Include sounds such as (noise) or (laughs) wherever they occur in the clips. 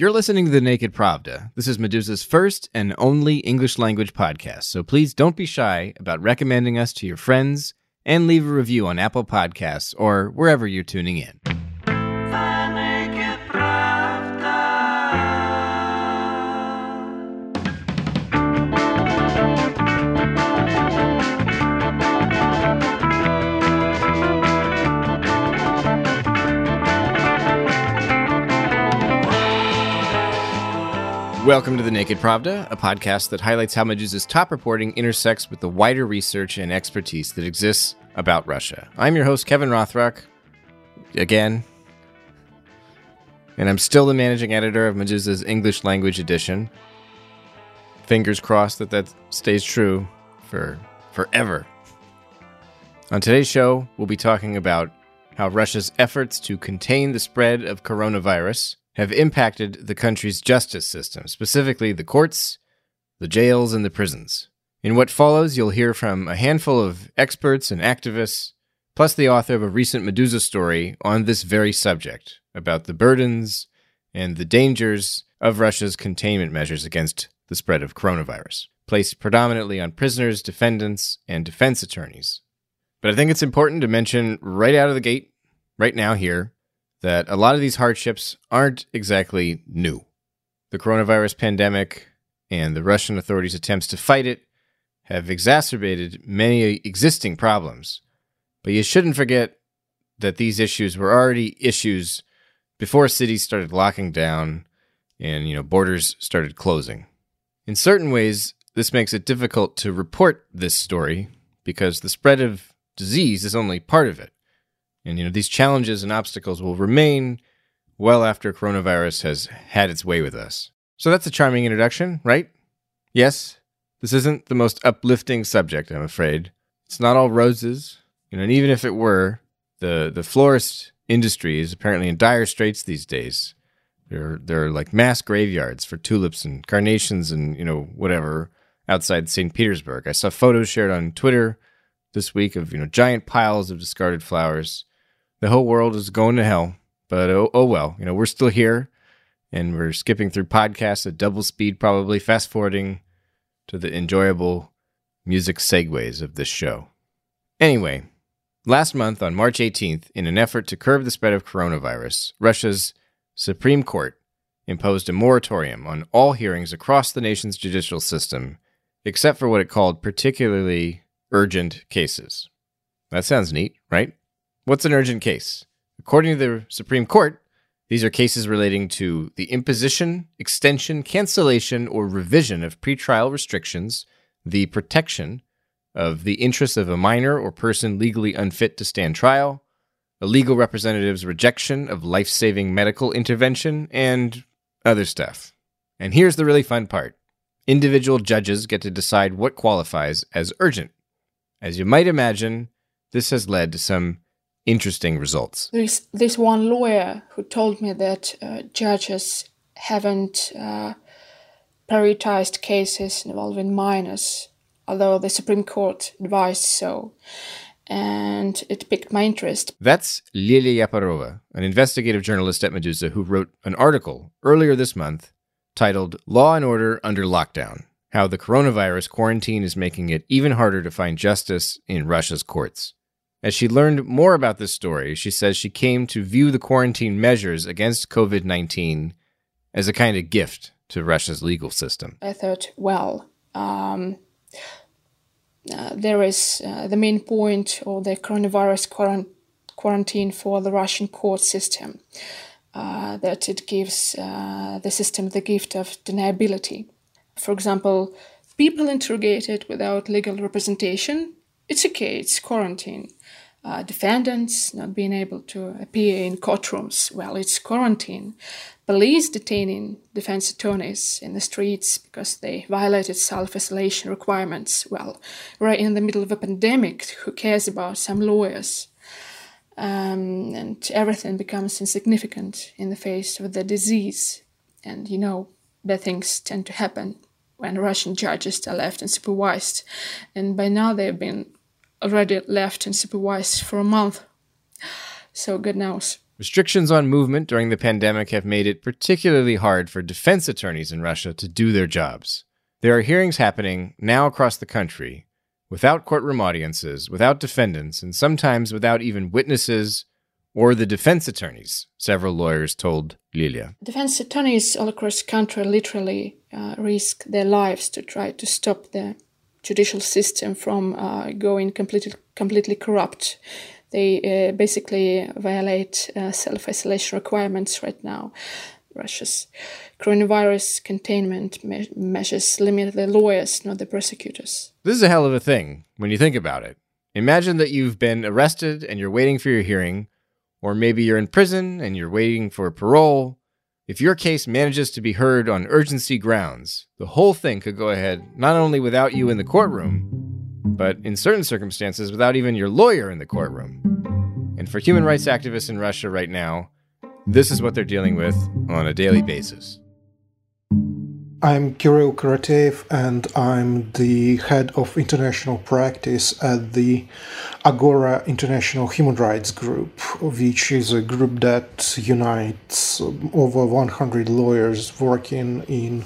You're listening to The Naked Pravda. This is Meduza's first and only English language podcast, so please don't be shy about recommending us to your friends and leave a review on Apple Podcasts or wherever you're tuning in. Welcome to The Naked Pravda, a podcast that highlights how Meduza's top reporting intersects with the wider research and expertise that exists about Russia. I'm your host, Kevin Rothrock, again, and I'm still the managing editor of Meduza's English language edition. Fingers crossed that that stays true for forever. On today's show, we'll be talking about how Russia's efforts to contain the spread of coronavirus have impacted the country's justice system, specifically the courts, the jails, and the prisons. In what follows, you'll hear from a handful of experts and activists, plus the author of a recent Meduza story on this very subject about the burdens and the dangers of Russia's containment measures against the spread of coronavirus, placed predominantly on prisoners, defendants, and defense attorneys. But I think it's important to mention right out of the gate, right now, here, that a lot of these hardships aren't exactly new. The coronavirus pandemic and the Russian authorities' attempts to fight it have exacerbated many existing problems. But you shouldn't forget that these issues were already issues before cities started locking down and you know borders started closing. In certain ways, this makes it difficult to report this story because the spread of disease is only part of it. And you know, these challenges and obstacles will remain well after coronavirus has had its way with us. So that's a charming introduction, right? Yes, this isn't the most uplifting subject, I'm afraid. It's not all roses, you know, and even if it were, the the florist industry is apparently in dire straits these days. There there are like mass graveyards for tulips and carnations and, you know, whatever outside St. Petersburg. I saw photos shared on Twitter this week of, you know, giant piles of discarded flowers the whole world is going to hell. But oh, oh well, you know, we're still here and we're skipping through podcasts at double speed, probably fast forwarding to the enjoyable music segues of this show. Anyway, last month on March 18th, in an effort to curb the spread of coronavirus, Russia's Supreme Court imposed a moratorium on all hearings across the nation's judicial system, except for what it called particularly urgent cases. That sounds neat, right? What's an urgent case? According to the Supreme Court, these are cases relating to the imposition, extension, cancellation, or revision of pretrial restrictions, the protection of the interests of a minor or person legally unfit to stand trial, a legal representative's rejection of life saving medical intervention, and other stuff. And here's the really fun part individual judges get to decide what qualifies as urgent. As you might imagine, this has led to some interesting results. There's this one lawyer who told me that uh, judges haven't uh, prioritized cases involving minors, although the Supreme Court advised so. And it piqued my interest. That's Liliya Yapparova, an investigative journalist at Meduza who wrote an article earlier this month titled Law and Order Under Lockdown How the Coronavirus Quarantine is Making It Even Harder to Find Justice in Russia's Courts. As she learned more about this story, she says she came to view the quarantine measures against COVID 19 as a kind of gift to Russia's legal system. I thought, well, um, uh, there is uh, the main point of the coronavirus quarant- quarantine for the Russian court system, uh, that it gives uh, the system the gift of deniability. For example, people interrogated without legal representation, it's okay, it's quarantine uh, defendants not being able to appear in courtrooms well, it's quarantine, police detaining defense attorneys in the streets because they violated self isolation requirements. Well, right in the middle of a pandemic, who cares about some lawyers? Um, and everything becomes insignificant in the face of the disease. And you know, bad things tend to happen when Russian judges are left unsupervised. And by now they've been already left and supervised for a month. (sighs) So good knows. Restrictions on movement during the pandemic have made it particularly hard for defense attorneys in Russia to do their jobs. There are hearings happening now across the country without courtroom audiences, without defendants, and sometimes without even witnesses or the defense attorneys, several lawyers told Liliya. Defense attorneys all across the country literally uh, risk their lives to try to stop the judicial system from uh, going completely completely corrupt they uh, basically violate uh, self isolation requirements right now. Russia's coronavirus containment me- measures limit the lawyers, not the prosecutors. This is a hell of a thing when you think about it. Imagine that you've been arrested and you're waiting for your hearing, or maybe you're in prison and you're waiting for parole. If your case manages to be heard on urgency grounds, the whole thing could go ahead not only without you in the courtroom, but in certain circumstances without even your lawyer in the courtroom. And for human rights activists in Russia right now, this is what they're dealing with on a daily basis. I'm Kirill Koroteev, and I'm the head of international practice at the Agora International Human Rights Group, which is a group that unites over 100 lawyers working in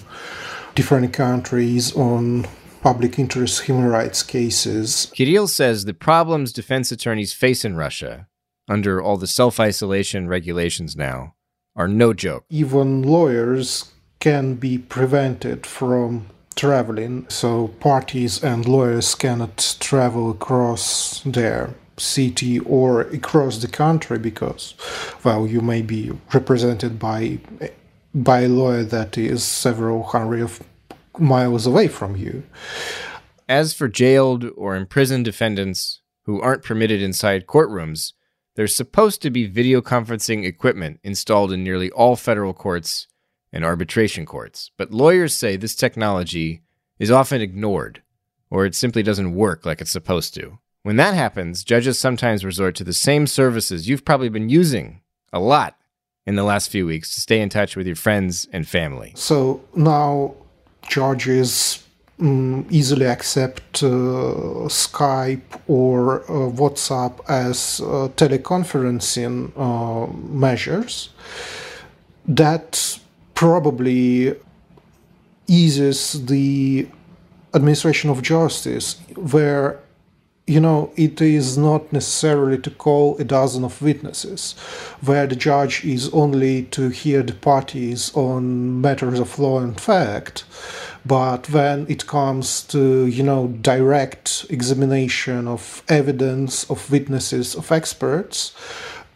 different countries on public interest human rights cases. Kirill says the problems defense attorneys face in Russia, under all the self isolation regulations now, are no joke. Even lawyers can be prevented from traveling, so parties and lawyers cannot travel across their city or across the country because, well, you may be represented by by a lawyer that is several hundred miles away from you. As for jailed or imprisoned defendants who aren't permitted inside courtrooms, there's supposed to be video conferencing equipment installed in nearly all federal courts and arbitration courts. But lawyers say this technology is often ignored, or it simply doesn't work like it's supposed to. When that happens, judges sometimes resort to the same services you've probably been using a lot in the last few weeks to stay in touch with your friends and family. So now judges um, easily accept uh, Skype or uh, WhatsApp as uh, teleconferencing uh, measures. That probably eases the administration of justice, where you know, it is not necessarily to call a dozen of witnesses, where the judge is only to hear the parties on matters of law and fact. But when it comes to, you know, direct examination of evidence, of witnesses, of experts,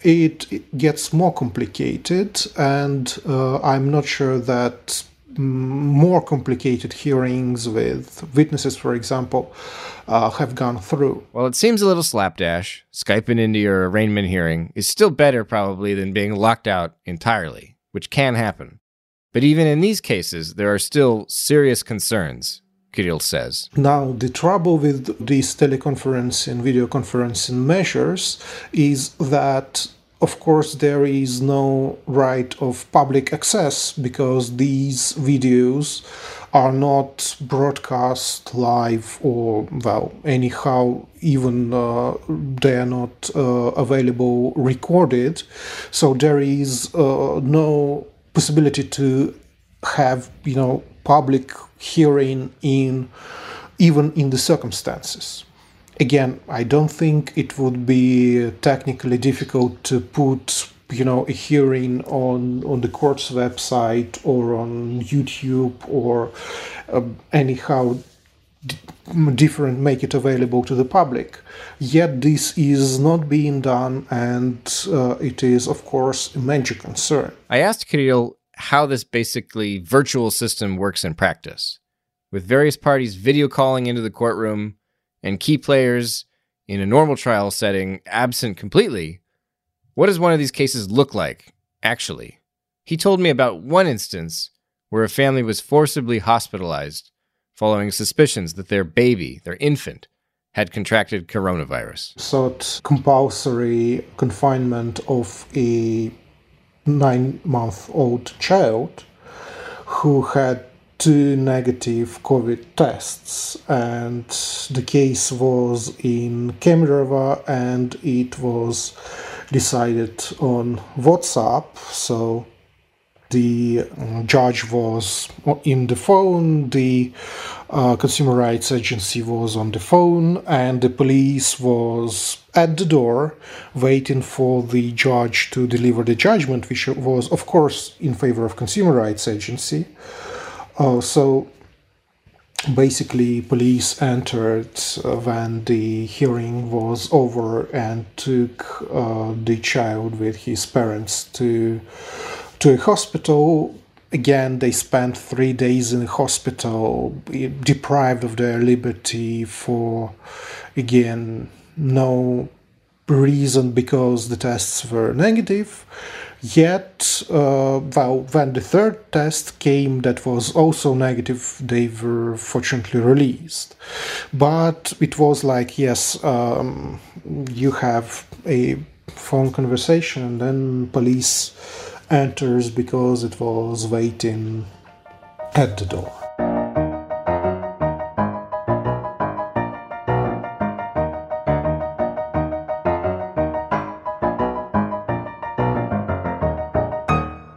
it, gets more complicated. And uh, I'm not sure that more complicated hearings with witnesses, for example, uh, have gone through. Well, it seems a little slapdash. Skyping into your arraignment hearing is still better, probably, than being locked out entirely, which can happen. But even in these cases, there are still serious concerns, Kirill says. Now, the trouble with these teleconferencing, video conferencing measures is that of course, there is no right of public access because these videos are not broadcast live or, well, anyhow, even uh, they are not uh, available recorded. So there is uh, no possibility to have, you know, public hearing in even in the circumstances. Again, I don't think it would be technically difficult to put you know a hearing on on the court's website or on YouTube or uh, anyhow different make it available to the public yet this is not being done and uh, it is of course a major concern i asked kirill how this basically virtual system works in practice with various parties video calling into the courtroom and key players in a normal trial setting absent completely, what does one of these cases look like, actually? He told me about one instance where a family was forcibly hospitalized following suspicions that their baby, their infant, had contracted coronavirus. Sought compulsory confinement of a nine month old child who had two negative COVID tests, and the case was in Kemerovo and it was decided on WhatsApp. So the judge was in the phone, the uh, Consumer Rights Agency was on the phone, and the police was at the door waiting for the judge to deliver the judgment, which was, of course, in favor of Consumer Rights Agency. Uh, so basically, police entered uh, when the hearing was over and took uh, the child with his parents to to a hospital. Again, they spent three days in hospital, deprived of their liberty for, again, no reason because the tests were negative. Yet, uh, well, when the third test came that was also negative, they were fortunately released. But it was like, yes, um, you have a phone conversation, and then police enters because it was waiting at the door.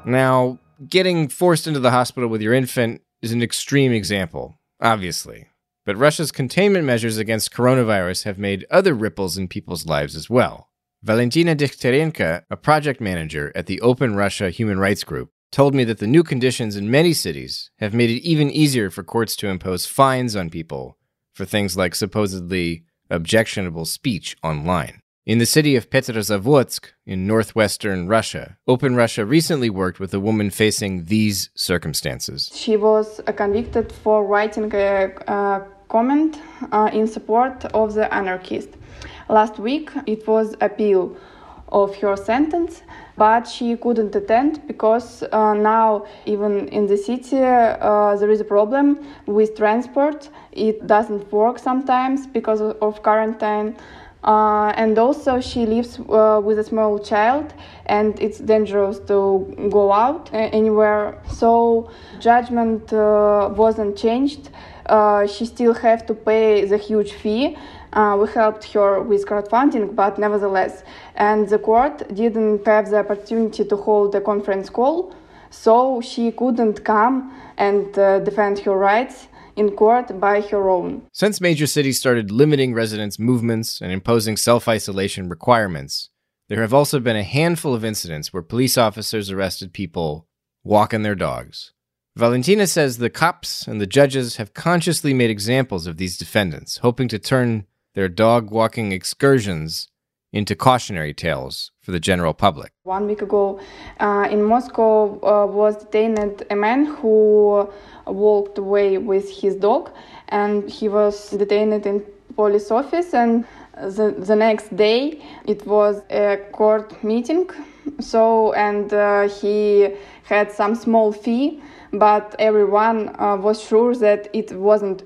Now, getting forced into the hospital with your infant is an extreme example, obviously. But Russia's containment measures against coronavirus have made other ripples in people's lives as well. Valentina Dekhtyarenko, a project manager at the Open Russia Human Rights Group, told me that the new conditions in many cities have made it even easier for courts to impose fines on people for things like supposedly objectionable speech online. In the city of Petrozavodsk in northwestern Russia, Open Russia recently worked with a woman facing these circumstances. She was convicted for writing a, a comment uh, in support of the anarchist. Last week it was appeal of her sentence, but she couldn't attend because uh, now even in the city uh, there is a problem with transport. It doesn't work sometimes because of quarantine. Uh, and also she lives uh, with a small child and it's dangerous to go out uh, anywhere so judgment uh, wasn't changed she still have to pay the huge fee uh, we helped her with crowdfunding, but nevertheless, and the court didn't have the opportunity to hold a conference call, so she couldn't come and uh, defend her rights in court by her own. Since major cities started limiting residents' movements and imposing self isolation requirements, there have also been a handful of incidents where police officers arrested people walking their dogs. Valentina says the cops and the judges have consciously made examples of these defendants, hoping to turn their dog walking excursions into cautionary tales for the general public. One week ago uh, in Moscow uh, was detained a man who walked away with his dog and he was detained in police office and the, the next day it was a court meeting so and uh, he had some small fee but everyone uh, was sure that it wasn't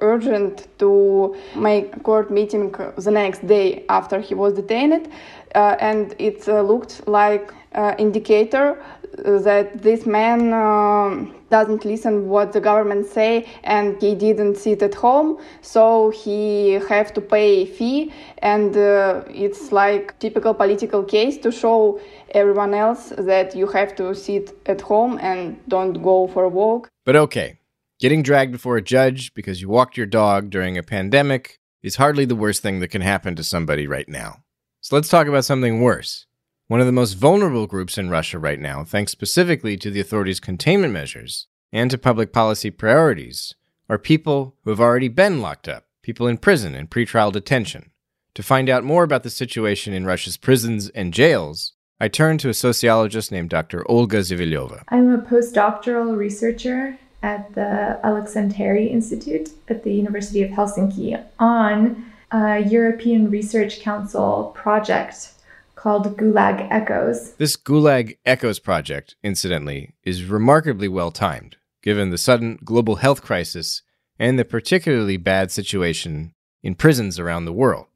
urgent to make court meeting the next day after he was detained, uh, and it uh, looked like uh, indicator that this man um, doesn't listen what the government say and he didn't sit at home. So he have to pay fee and uh, it's like typical political case to show everyone else that you have to sit at home and don't go for a walk. But okay getting dragged before a judge because you walked your dog during a pandemic is hardly the worst thing that can happen to somebody right now. So let's talk about something worse one of the most vulnerable groups in Russia right now, thanks specifically to the authorities' containment measures and to public policy priorities, are people who have already been locked up, people in prison and pretrial detention. To find out more about the situation in Russia's prisons and jails, I turned to a sociologist named Dr. Olga Zeveleva. I'm a postdoctoral researcher at the Aleksanteri Institute at the University of Helsinki on a European Research Council project called Gulag Echoes. This Gulag Echoes project, incidentally, is remarkably well timed, given the sudden global health crisis and the particularly bad situation in prisons around the world.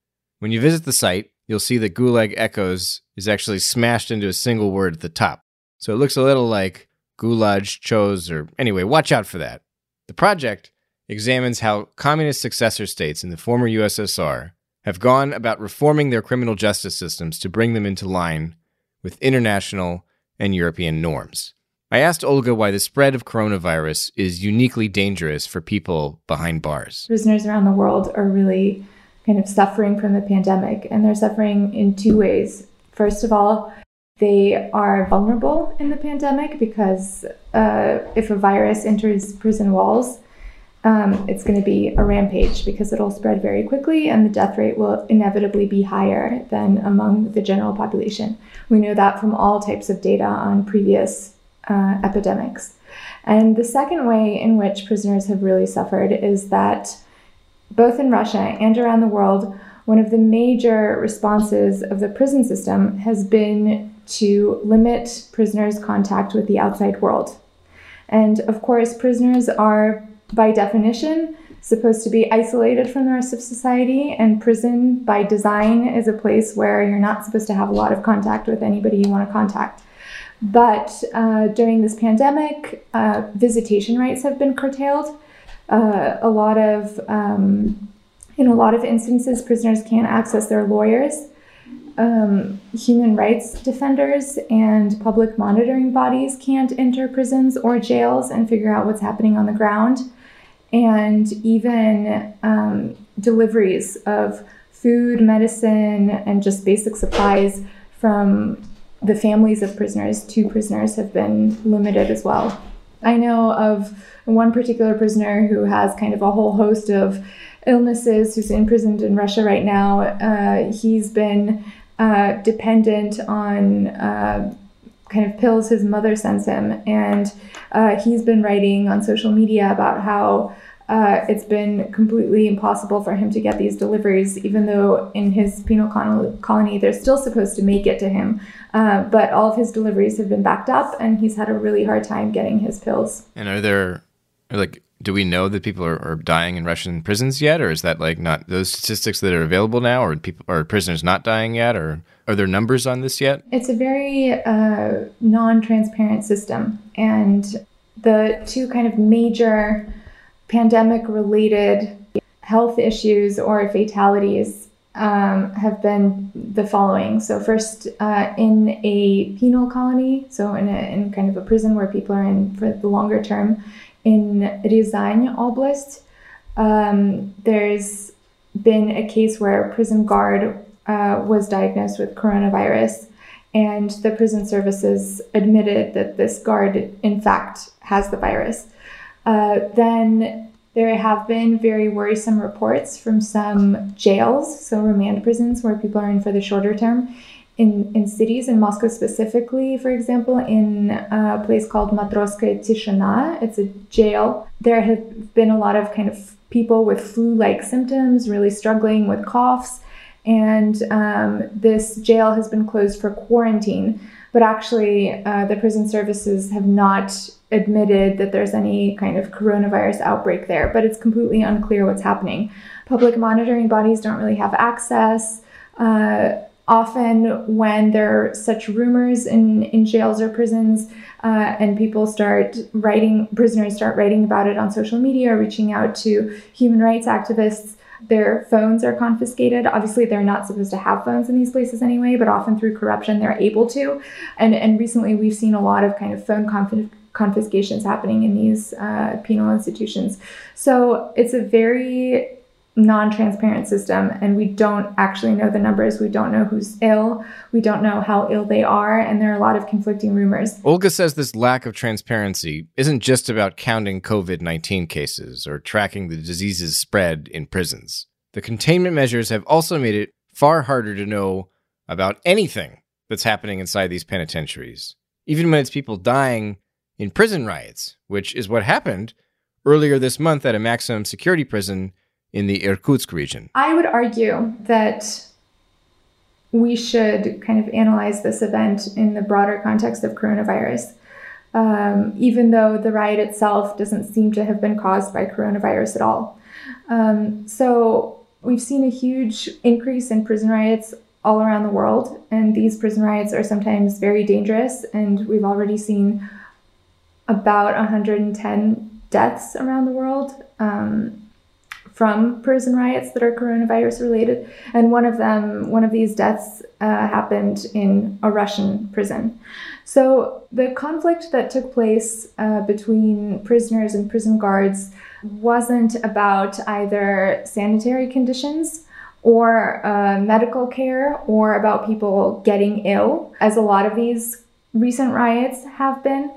When you visit the site, you'll see that Gulag Echoes is actually smashed into a single word at the top. So it looks a little like Gulag Chose, or anyway, watch out for that. The project examines how communist successor states in the former USSR have gone about reforming their criminal justice systems to bring them into line with international and European norms. I asked Olga why the spread of coronavirus is uniquely dangerous for people behind bars. Prisoners around the world are really kind of suffering from the pandemic, and they're suffering in two ways. First of all, they are vulnerable in the pandemic because uh, if a virus enters prison walls, um, it's going to be a rampage because it'll spread very quickly and the death rate will inevitably be higher than among the general population. We know that from all types of data on previous uh, epidemics. And the second way in which prisoners have really suffered is that both in Russia and around the world, one of the major responses of the prison system has been to limit prisoners' contact with the outside world. And of course, prisoners are, by definition, supposed to be isolated from the rest of society, and prison, by design, is a place where you're not supposed to have a lot of contact with anybody you want to contact. But uh, during this pandemic, uh, visitation rights have been curtailed. Uh, a lot of, um, in a lot of instances, prisoners can't access their lawyers. Um, human rights defenders and public monitoring bodies can't enter prisons or jails and figure out what's happening on the ground. And even um, deliveries of food, medicine, and just basic supplies from the families of prisoners to prisoners have been limited as well. I know of one particular prisoner who has kind of a whole host of illnesses who's imprisoned in Russia right now. Uh, he's been uh, dependent on uh, kind of pills his mother sends him, and uh, he's been writing on social media about how uh, it's been completely impossible for him to get these deliveries, even though in his penal colony they're still supposed to make it to him. Uh, but all of his deliveries have been backed up, and he's had a really hard time getting his pills. And are there, like, do we know that people are, are dying in Russian prisons yet, or is that like not those statistics that are available now, or people are prisoners not dying yet, or are there numbers on this yet? It's a very uh, non-transparent system, and the two kind of major pandemic related health issues or fatalities um, have been the following. So, first, uh, in a penal colony, so in, a, in kind of a prison where people are in for the longer term, in Ryazan Oblast, um, there's been a case where a prison guard uh, was diagnosed with coronavirus, and the prison services admitted that this guard, in fact, has the virus. Uh, then there have been very worrisome reports from some jails, so remand prisons where people are in for the shorter term. In, in cities, in Moscow specifically, for example, in a place called Matrosskaya Tishina, it's a jail. There have been a lot of kind of people with flu like symptoms, really struggling with coughs. And um, this jail has been closed for quarantine. But actually, uh, the prison services have not admitted that there's any kind of coronavirus outbreak there, but it's completely unclear what's happening. Public monitoring bodies don't really have access. Uh, often, when there are such rumors in, in jails or prisons, uh, and people start writing, prisoners start writing about it on social media or reaching out to human rights activists, their phones are confiscated. Obviously, they're not supposed to have phones in these places anyway, but often through corruption, they're able to. And, and recently, we've seen a lot of kind of phone conf- confiscations happening in these uh, penal institutions. So it's a very non-transparent system and we don't actually know the numbers. We don't know who's ill. We don't know how ill they are and there are a lot of conflicting rumors. Olga says this lack of transparency isn't just about counting covid-19 cases or tracking the disease's spread in prisons. The containment measures have also made it far harder to know about anything that's happening inside these penitentiaries even when it's people dying in prison riots which is what happened earlier this month at a maximum security prison in the Irkutsk region. I would argue that we should kind of analyze this event in the broader context of coronavirus. Um, even though the riot itself doesn't seem to have been caused by coronavirus at all. Um, so we've seen a huge increase in prison riots all around the world, and these prison riots are sometimes very dangerous. And we've already seen about 110 deaths around the world um, from prison riots that are coronavirus related. And one of them, one of these deaths uh, happened in a Russian prison. So the conflict that took place uh, between prisoners and prison guards wasn't about either sanitary conditions or uh, medical care or about people getting ill, as a lot of these recent riots have been.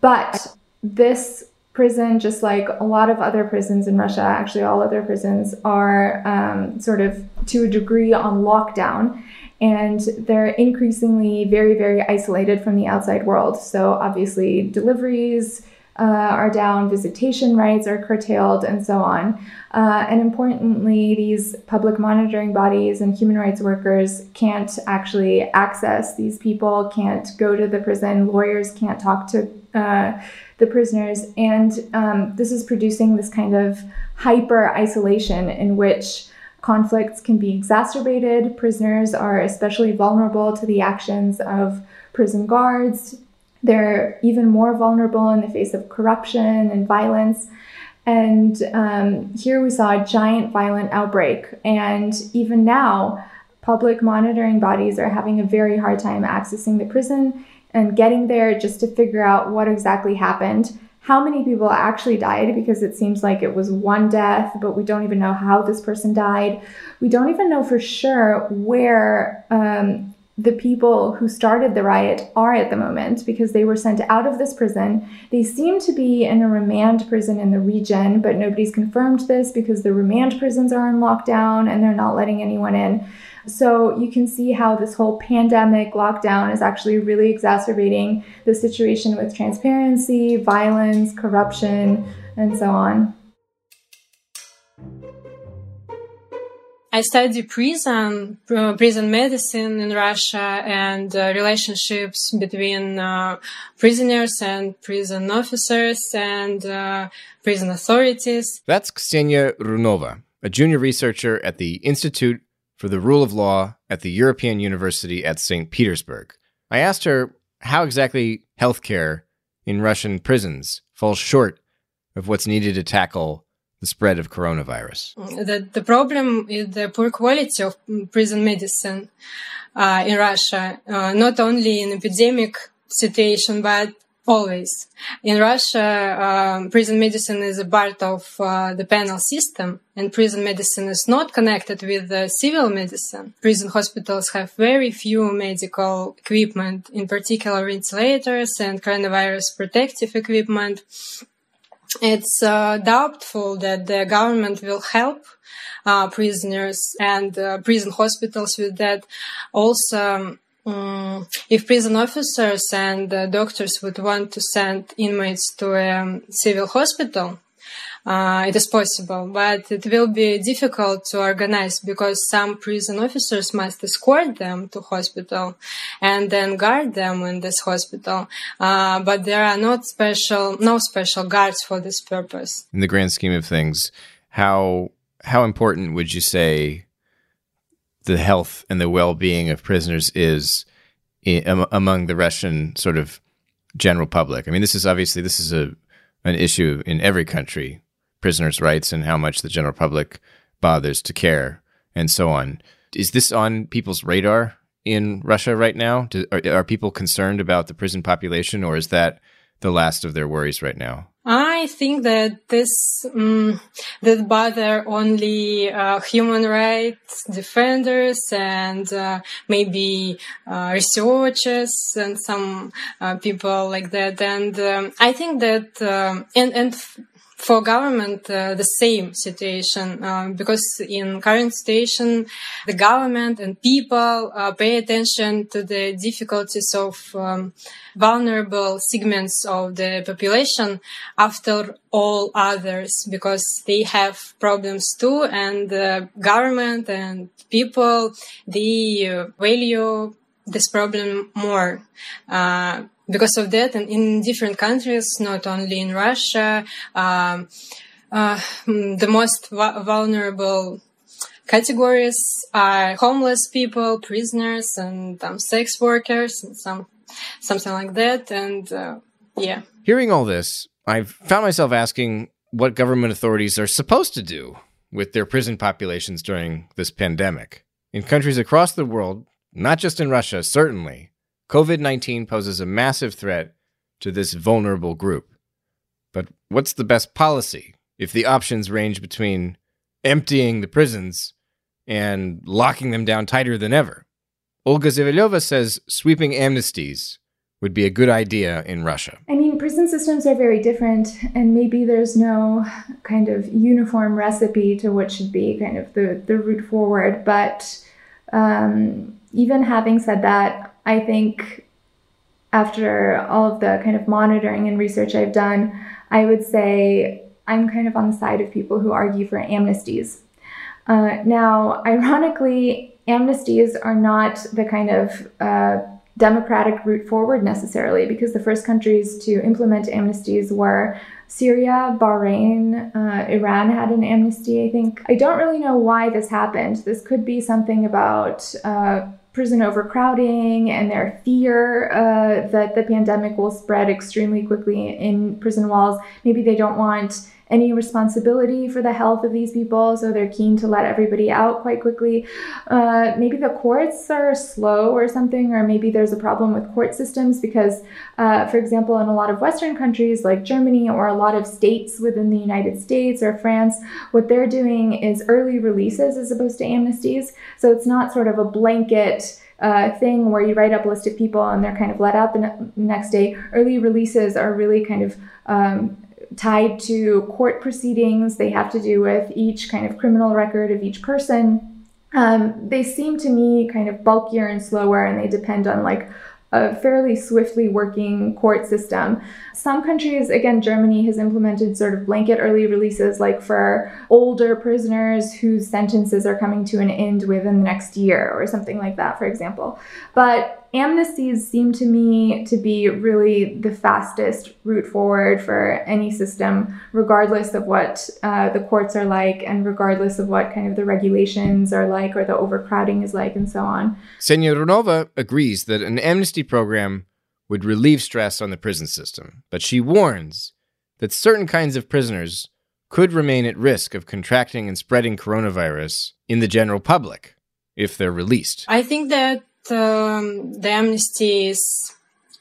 But this prison, just like a lot of other prisons in Russia, actually, all other prisons are um, sort of to a degree on lockdown. And they're increasingly very, very isolated from the outside world. So, obviously, deliveries, uh, are down, visitation rights are curtailed, and so on. Uh, and importantly, these public monitoring bodies and human rights workers can't actually access these people, can't go to the prison, lawyers can't talk to uh, the prisoners. And um, this is producing this kind of hyper isolation in which conflicts can be exacerbated. Prisoners are especially vulnerable to the actions of prison guards, they're even more vulnerable in the face of corruption and violence. And um, here we saw a giant violent outbreak. And even now, public monitoring bodies are having a very hard time accessing the prison and getting there just to figure out what exactly happened. How many people actually died? Because it seems like it was one death, but we don't even know how this person died. We don't even know for sure where um, the people who started the riot are at the moment because they were sent out of this prison. They seem to be in a remand prison in the region, but nobody's confirmed this because the remand prisons are in lockdown and they're not letting anyone in. So you can see how this whole pandemic lockdown is actually really exacerbating the situation with transparency, violence, corruption, and so on. I study prison, prison medicine in Russia and uh, relationships between uh, prisoners and prison officers and uh, prison authorities. That's Ksenia Runova, a junior researcher at the Institute for the Rule of Law at the European University at St. Petersburg. I asked her how exactly healthcare in Russian prisons falls short of what's needed to tackle the spread of coronavirus? The, the problem is the poor quality of prison medicine uh, in Russia, uh, not only in epidemic situation, but always. In Russia, um, prison medicine is a part of uh, the penal system, and prison medicine is not connected with civil medicine. Prison hospitals have very few medical equipment, in particular ventilators and coronavirus protective equipment it's uh, doubtful that the government will help uh, prisoners and uh, prison hospitals with that. Also, um, if prison officers and doctors would want to send inmates to a civil hospital, uh, it is possible, but it will be difficult to organize because some prison officers must escort them to hospital and then guard them in this hospital. Uh, but there are not special, no special guards for this purpose. In the grand scheme of things, how how important would you say the health and the well-being of prisoners is in, among the Russian sort of general public? I mean, this is obviously this is a an issue in every country prisoners' rights and how much the general public bothers to care and so on. Is this on people's radar in Russia right now? Do, are, are people concerned about the prison population, or is that the last of their worries right now? I think that this um, that bother only uh, human rights defenders and uh, maybe uh, researchers and some uh, people like that. And um, I think that um, and and for government uh, the same situation um, because in current situation the government and people uh, pay attention to the difficulties of um, vulnerable segments of the population after all others because they have problems too and the government and people they uh, value this problem more. Uh, because of that and in different countries not only in russia um, uh, the most vulnerable categories are homeless people prisoners and um, sex workers and some something like that and uh, yeah hearing all this I've found myself asking what government authorities are supposed to do with their prison populations during this pandemic. In countries across the world, not just in Russia, certainly, COVID 19 poses a massive threat to this vulnerable group. But what's the best policy if the options range between emptying the prisons and locking them down tighter than ever? Olga Zeveleva says sweeping amnesties would be a good idea in Russia. I mean, prison systems are very different, and maybe there's no kind of uniform recipe to what should be kind of the, the route forward. But um, even having said that, I think after all of the kind of monitoring and research I've done, I would say I'm kind of on the side of people who argue for amnesties. Uh, now, ironically, amnesties are not the kind of uh, democratic route forward necessarily, because the first countries to implement amnesties were Syria, Bahrain, uh, Iran had an amnesty, I think. I don't really know why this happened. This could be something about uh, prison overcrowding and their fear uh, that the pandemic will spread extremely quickly in prison walls. Maybe they don't want any responsibility for the health of these people, so they're keen to let everybody out quite quickly. Uh, maybe the courts are slow or something, or maybe there's a problem with court systems because, uh, for example, in a lot of Western countries like Germany or a lot of states within the United States or France, what they're doing is early releases as opposed to amnesties. So it's not sort of a blanket. Uh, thing where you write up a list of people and they're kind of let out the ne- next day. Early releases are really kind of um, tied to court proceedings. They have to do with each kind of criminal record of each person. Um, they seem to me kind of bulkier and slower, and they depend on like a fairly swiftly working court system. Some countries, again, Germany has implemented sort of blanket early releases, like for older prisoners whose sentences are coming to an end within the next year or something like that, for example. But amnesties seem to me to be really the fastest route forward for any system, regardless of what uh, the courts are like and regardless of what kind of the regulations are like or the overcrowding is like and so on. Ksenia Runova agrees that an amnesty program would relieve stress on the prison system, but she warns that certain kinds of prisoners could remain at risk of contracting and spreading coronavirus in the general public if they're released. I think that um, the amnesty is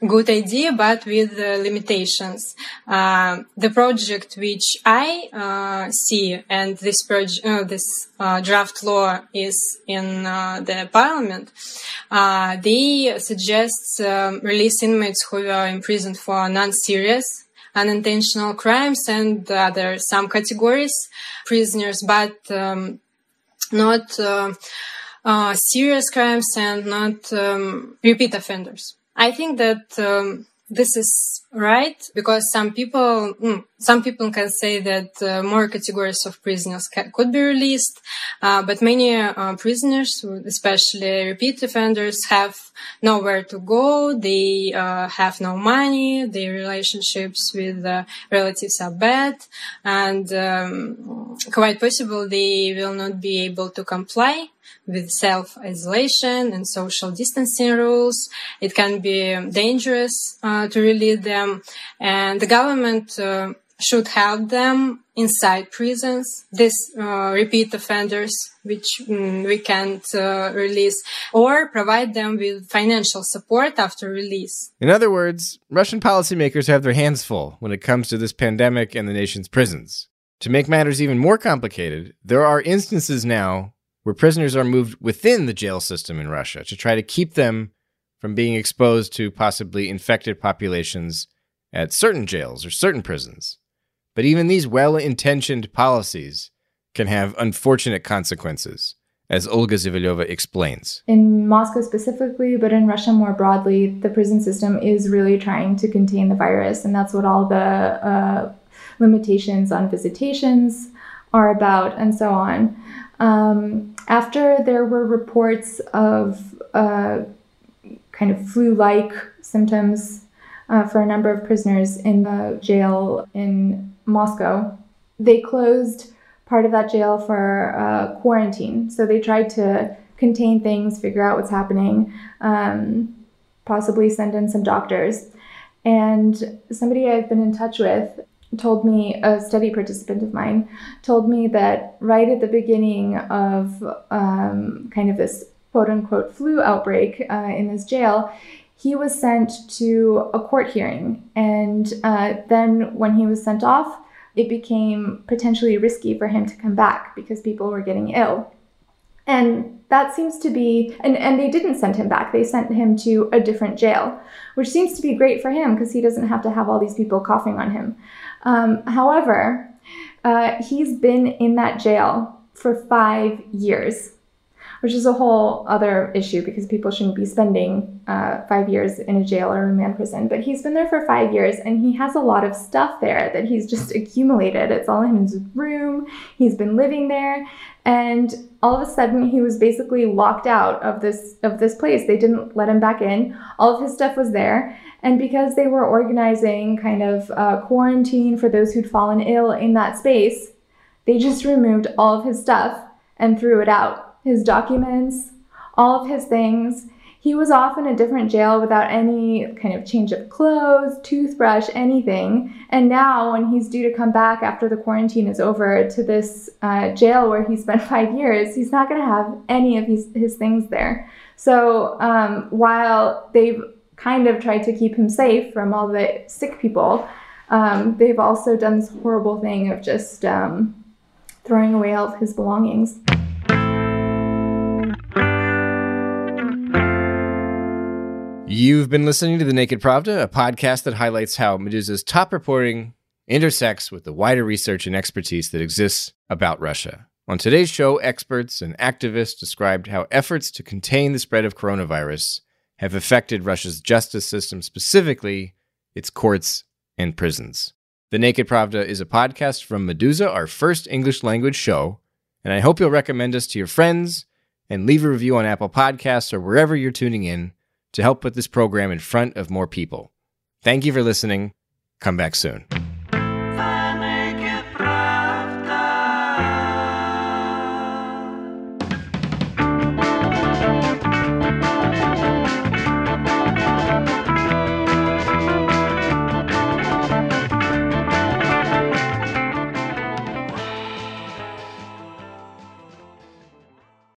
good idea, but with uh, limitations. Uh, the project which I uh, see, and this project, uh, this uh, draft law is in uh, the parliament, they suggest um, release inmates who are imprisoned for non-serious unintentional crimes and other some categories prisoners, but um, not uh, serious crimes and not um, repeat offenders. I think that um, this is right? Because some people mm, some people can say that uh, more categories of prisoners ca- could be released uh, but many uh, prisoners especially repeat offenders have nowhere to go. They uh, have no money. Their relationships with relatives are bad. And um, quite possible they will not be able to comply with self-isolation and social distancing rules. It can be dangerous uh, to release them, and the government uh, should help them inside prisons. These uh, repeat offenders, which mm, we can't uh, release, or provide them with financial support after release. In other words, Russian policymakers have their hands full when it comes to this pandemic and the nation's prisons. To make matters even more complicated, there are instances now where prisoners are moved within the jail system in Russia to try to keep them from being exposed to possibly infected populations at certain jails or certain prisons. But even these well intentioned policies can have unfortunate consequences, as Olga Zeveleva explains. In Moscow specifically, but in Russia more broadly, the prison system is really trying to contain the virus, and that's what all the uh, limitations on visitations are about, and so on. Um, after there were reports of uh, kind of flu like symptoms uh, for a number of prisoners in the jail in Moscow, they closed part of that jail for uh, quarantine. So they tried to contain things, figure out what's happening, um, possibly send in some doctors. And somebody I've been in touch with told me, a study participant of mine, told me that right at the beginning of um, kind of this quote unquote flu outbreak uh, in this jail, he was sent to a court hearing. And uh, then when he was sent off, it became potentially risky for him to come back because people were getting ill. And that seems to be, and, and they didn't send him back. They sent him to a different jail, which seems to be great for him because he doesn't have to have all these people coughing on him. Um, however, uh, he's been in that jail for five years which is a whole other issue because people shouldn't be spending uh, five years in a jail or a man prison. But he's been there for five years and he has a lot of stuff there that he's just accumulated. It's all in his room. He's been living there. And all of a sudden he was basically locked out of this of this place. They didn't let him back in. All of his stuff was there. And because they were organizing kind of uh, quarantine for those who'd fallen ill in that space, they just removed all of his stuff and threw it out his documents, all of his things. He was off in a different jail without any kind of change of clothes, toothbrush, anything. And now, when he's due to come back after the quarantine is over to this uh, jail where he spent (laughs) five years, he's not going to have any of his, his things there. So, um, while they've kind of tried to keep him safe from all the sick people, um, they've also done this horrible thing of just um, throwing away all of his belongings. You've been listening to The Naked Pravda, a podcast that highlights how Meduza's top reporting intersects with the wider research and expertise that exists about Russia. On today's show, experts and activists described how efforts to contain the spread of coronavirus have affected Russia's justice system, specifically its courts and prisons. The Naked Pravda is a podcast from Medusa, our first English language show, and I hope you'll recommend us to your friends and leave a review on Apple Podcasts or wherever you're tuning in to help put this program in front of more people. Thank you for listening. Come back soon.